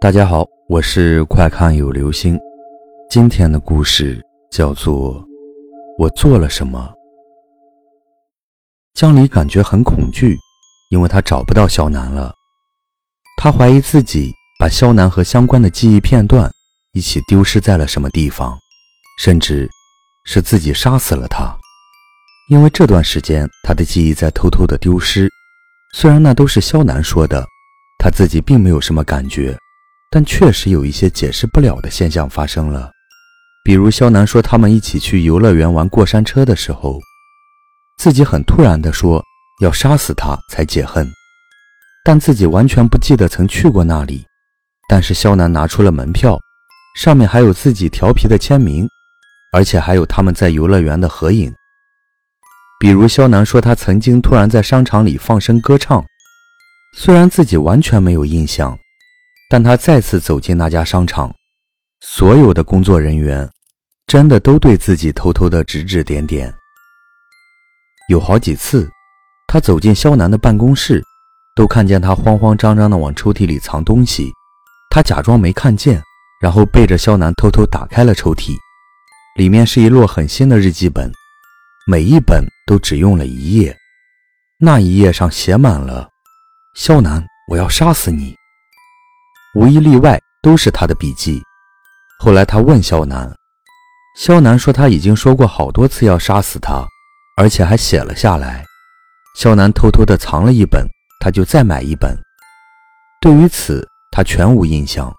大家好，我是快看有流星。今天的故事叫做《我做了什么》。江离感觉很恐惧，因为他找不到肖楠了。他怀疑自己把肖楠和相关的记忆片段一起丢失在了什么地方，甚至是自己杀死了他。因为这段时间他的记忆在偷偷的丢失，虽然那都是肖楠说的，他自己并没有什么感觉。但确实有一些解释不了的现象发生了，比如肖楠说他们一起去游乐园玩过山车的时候，自己很突然地说要杀死他才解恨，但自己完全不记得曾去过那里。但是肖楠拿出了门票，上面还有自己调皮的签名，而且还有他们在游乐园的合影。比如肖楠说他曾经突然在商场里放声歌唱，虽然自己完全没有印象。但他再次走进那家商场，所有的工作人员真的都对自己偷偷的指指点点。有好几次，他走进肖楠的办公室，都看见他慌慌张张的往抽屉里藏东西。他假装没看见，然后背着肖楠偷偷打开了抽屉，里面是一摞很新的日记本，每一本都只用了一页，那一页上写满了：“肖楠，我要杀死你。”无一例外都是他的笔记。后来他问肖楠，肖楠说他已经说过好多次要杀死他，而且还写了下来。肖楠偷偷的藏了一本，他就再买一本。对于此，他全无印象。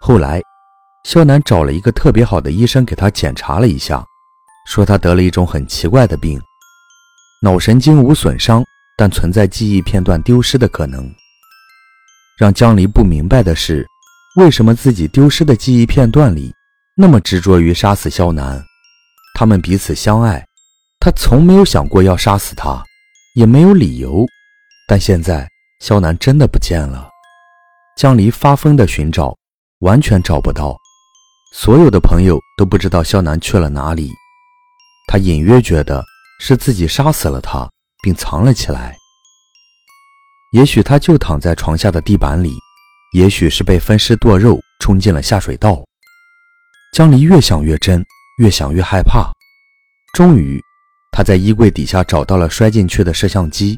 后来，肖楠找了一个特别好的医生给他检查了一下，说他得了一种很奇怪的病，脑神经无损伤，但存在记忆片段丢失的可能。让江离不明白的是，为什么自己丢失的记忆片段里那么执着于杀死肖楠？他们彼此相爱，他从没有想过要杀死他，也没有理由。但现在肖楠真的不见了，江离发疯的寻找，完全找不到。所有的朋友都不知道肖楠去了哪里。他隐约觉得是自己杀死了他，并藏了起来。也许他就躺在床下的地板里，也许是被分尸剁肉冲进了下水道。江离越想越真，越想越害怕。终于，他在衣柜底下找到了摔进去的摄像机，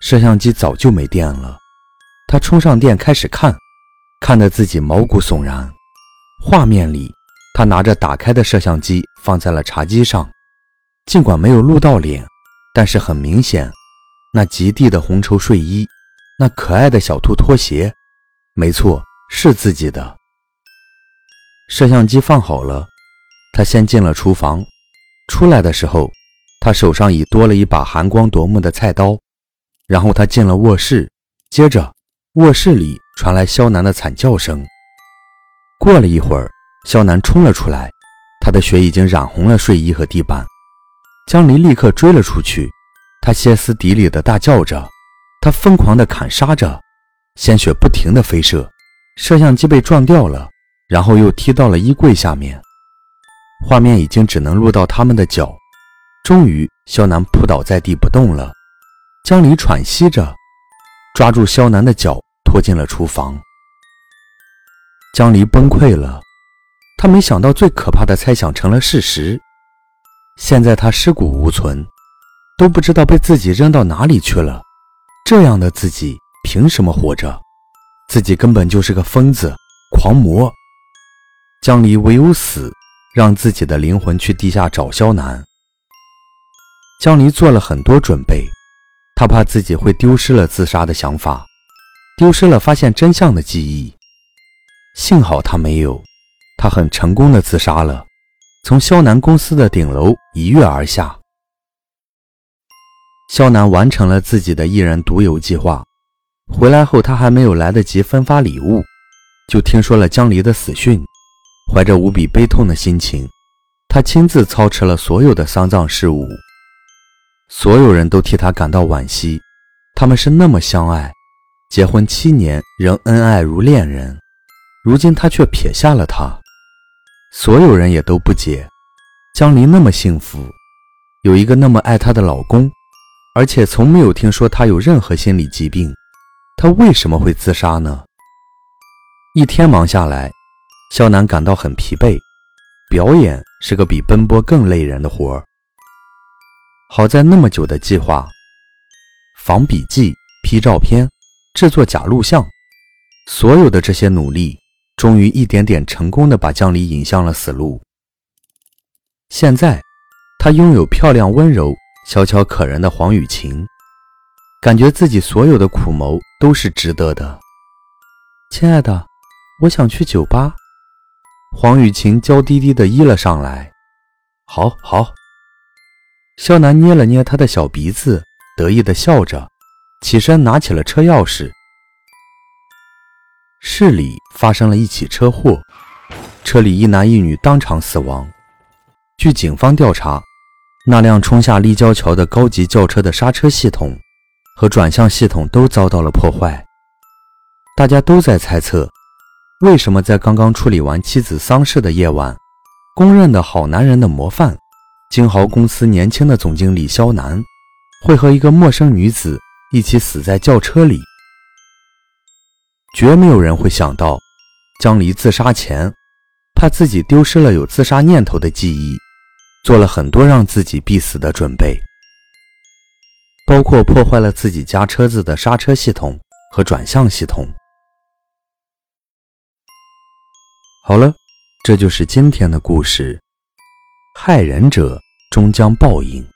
摄像机早就没电了。他充上电开始看，看得自己毛骨悚然。画面里，他拿着打开的摄像机放在了茶几上，尽管没有录到脸，但是很明显，那极地的红绸睡衣。那可爱的小兔拖鞋，没错，是自己的。摄像机放好了，他先进了厨房，出来的时候，他手上已多了一把寒光夺目的菜刀。然后他进了卧室，接着卧室里传来肖楠的惨叫声。过了一会儿，肖楠冲了出来，他的血已经染红了睡衣和地板。江离立刻追了出去，他歇斯底里的大叫着。他疯狂地砍杀着，鲜血不停地飞射，摄像机被撞掉了，然后又踢到了衣柜下面。画面已经只能录到他们的脚。终于，肖楠扑倒在地不动了。江离喘息着，抓住肖楠的脚拖进了厨房。江离崩溃了，他没想到最可怕的猜想成了事实。现在他尸骨无存，都不知道被自己扔到哪里去了。这样的自己凭什么活着？自己根本就是个疯子、狂魔。江离唯有死，让自己的灵魂去地下找肖楠。江离做了很多准备，他怕自己会丢失了自杀的想法，丢失了发现真相的记忆。幸好他没有，他很成功的自杀了，从肖楠公司的顶楼一跃而下。肖楠完成了自己的一人独游计划，回来后他还没有来得及分发礼物，就听说了江离的死讯。怀着无比悲痛的心情，他亲自操持了所有的丧葬事务。所有人都替他感到惋惜，他们是那么相爱，结婚七年仍恩爱如恋人，如今他却撇下了他。所有人也都不解，江离那么幸福，有一个那么爱她的老公。而且从没有听说他有任何心理疾病，他为什么会自杀呢？一天忙下来，肖楠感到很疲惫。表演是个比奔波更累人的活儿。好在那么久的计划，仿笔记、P 照片、制作假录像，所有的这些努力，终于一点点成功的把江离引向了死路。现在，他拥有漂亮、温柔、小巧可人的黄雨晴，感觉自己所有的苦谋都是值得的。亲爱的，我想去酒吧。黄雨晴娇滴滴的依了上来。好好。肖楠捏了捏他的小鼻子，得意的笑着，起身拿起了车钥匙。市里发生了一起车祸，车里一男一女当场死亡。据警方调查，那辆冲下立交桥的高级轿车的刹车系统和转向系统都遭到了破坏。大家都在猜测，为什么在刚刚处理完妻子丧事的夜晚，公认的好男人的模范。金豪公司年轻的总经理肖楠，会和一个陌生女子一起死在轿车里。绝没有人会想到，江离自杀前，怕自己丢失了有自杀念头的记忆，做了很多让自己必死的准备，包括破坏了自己家车子的刹车系统和转向系统。好了，这就是今天的故事。害人者终将报应。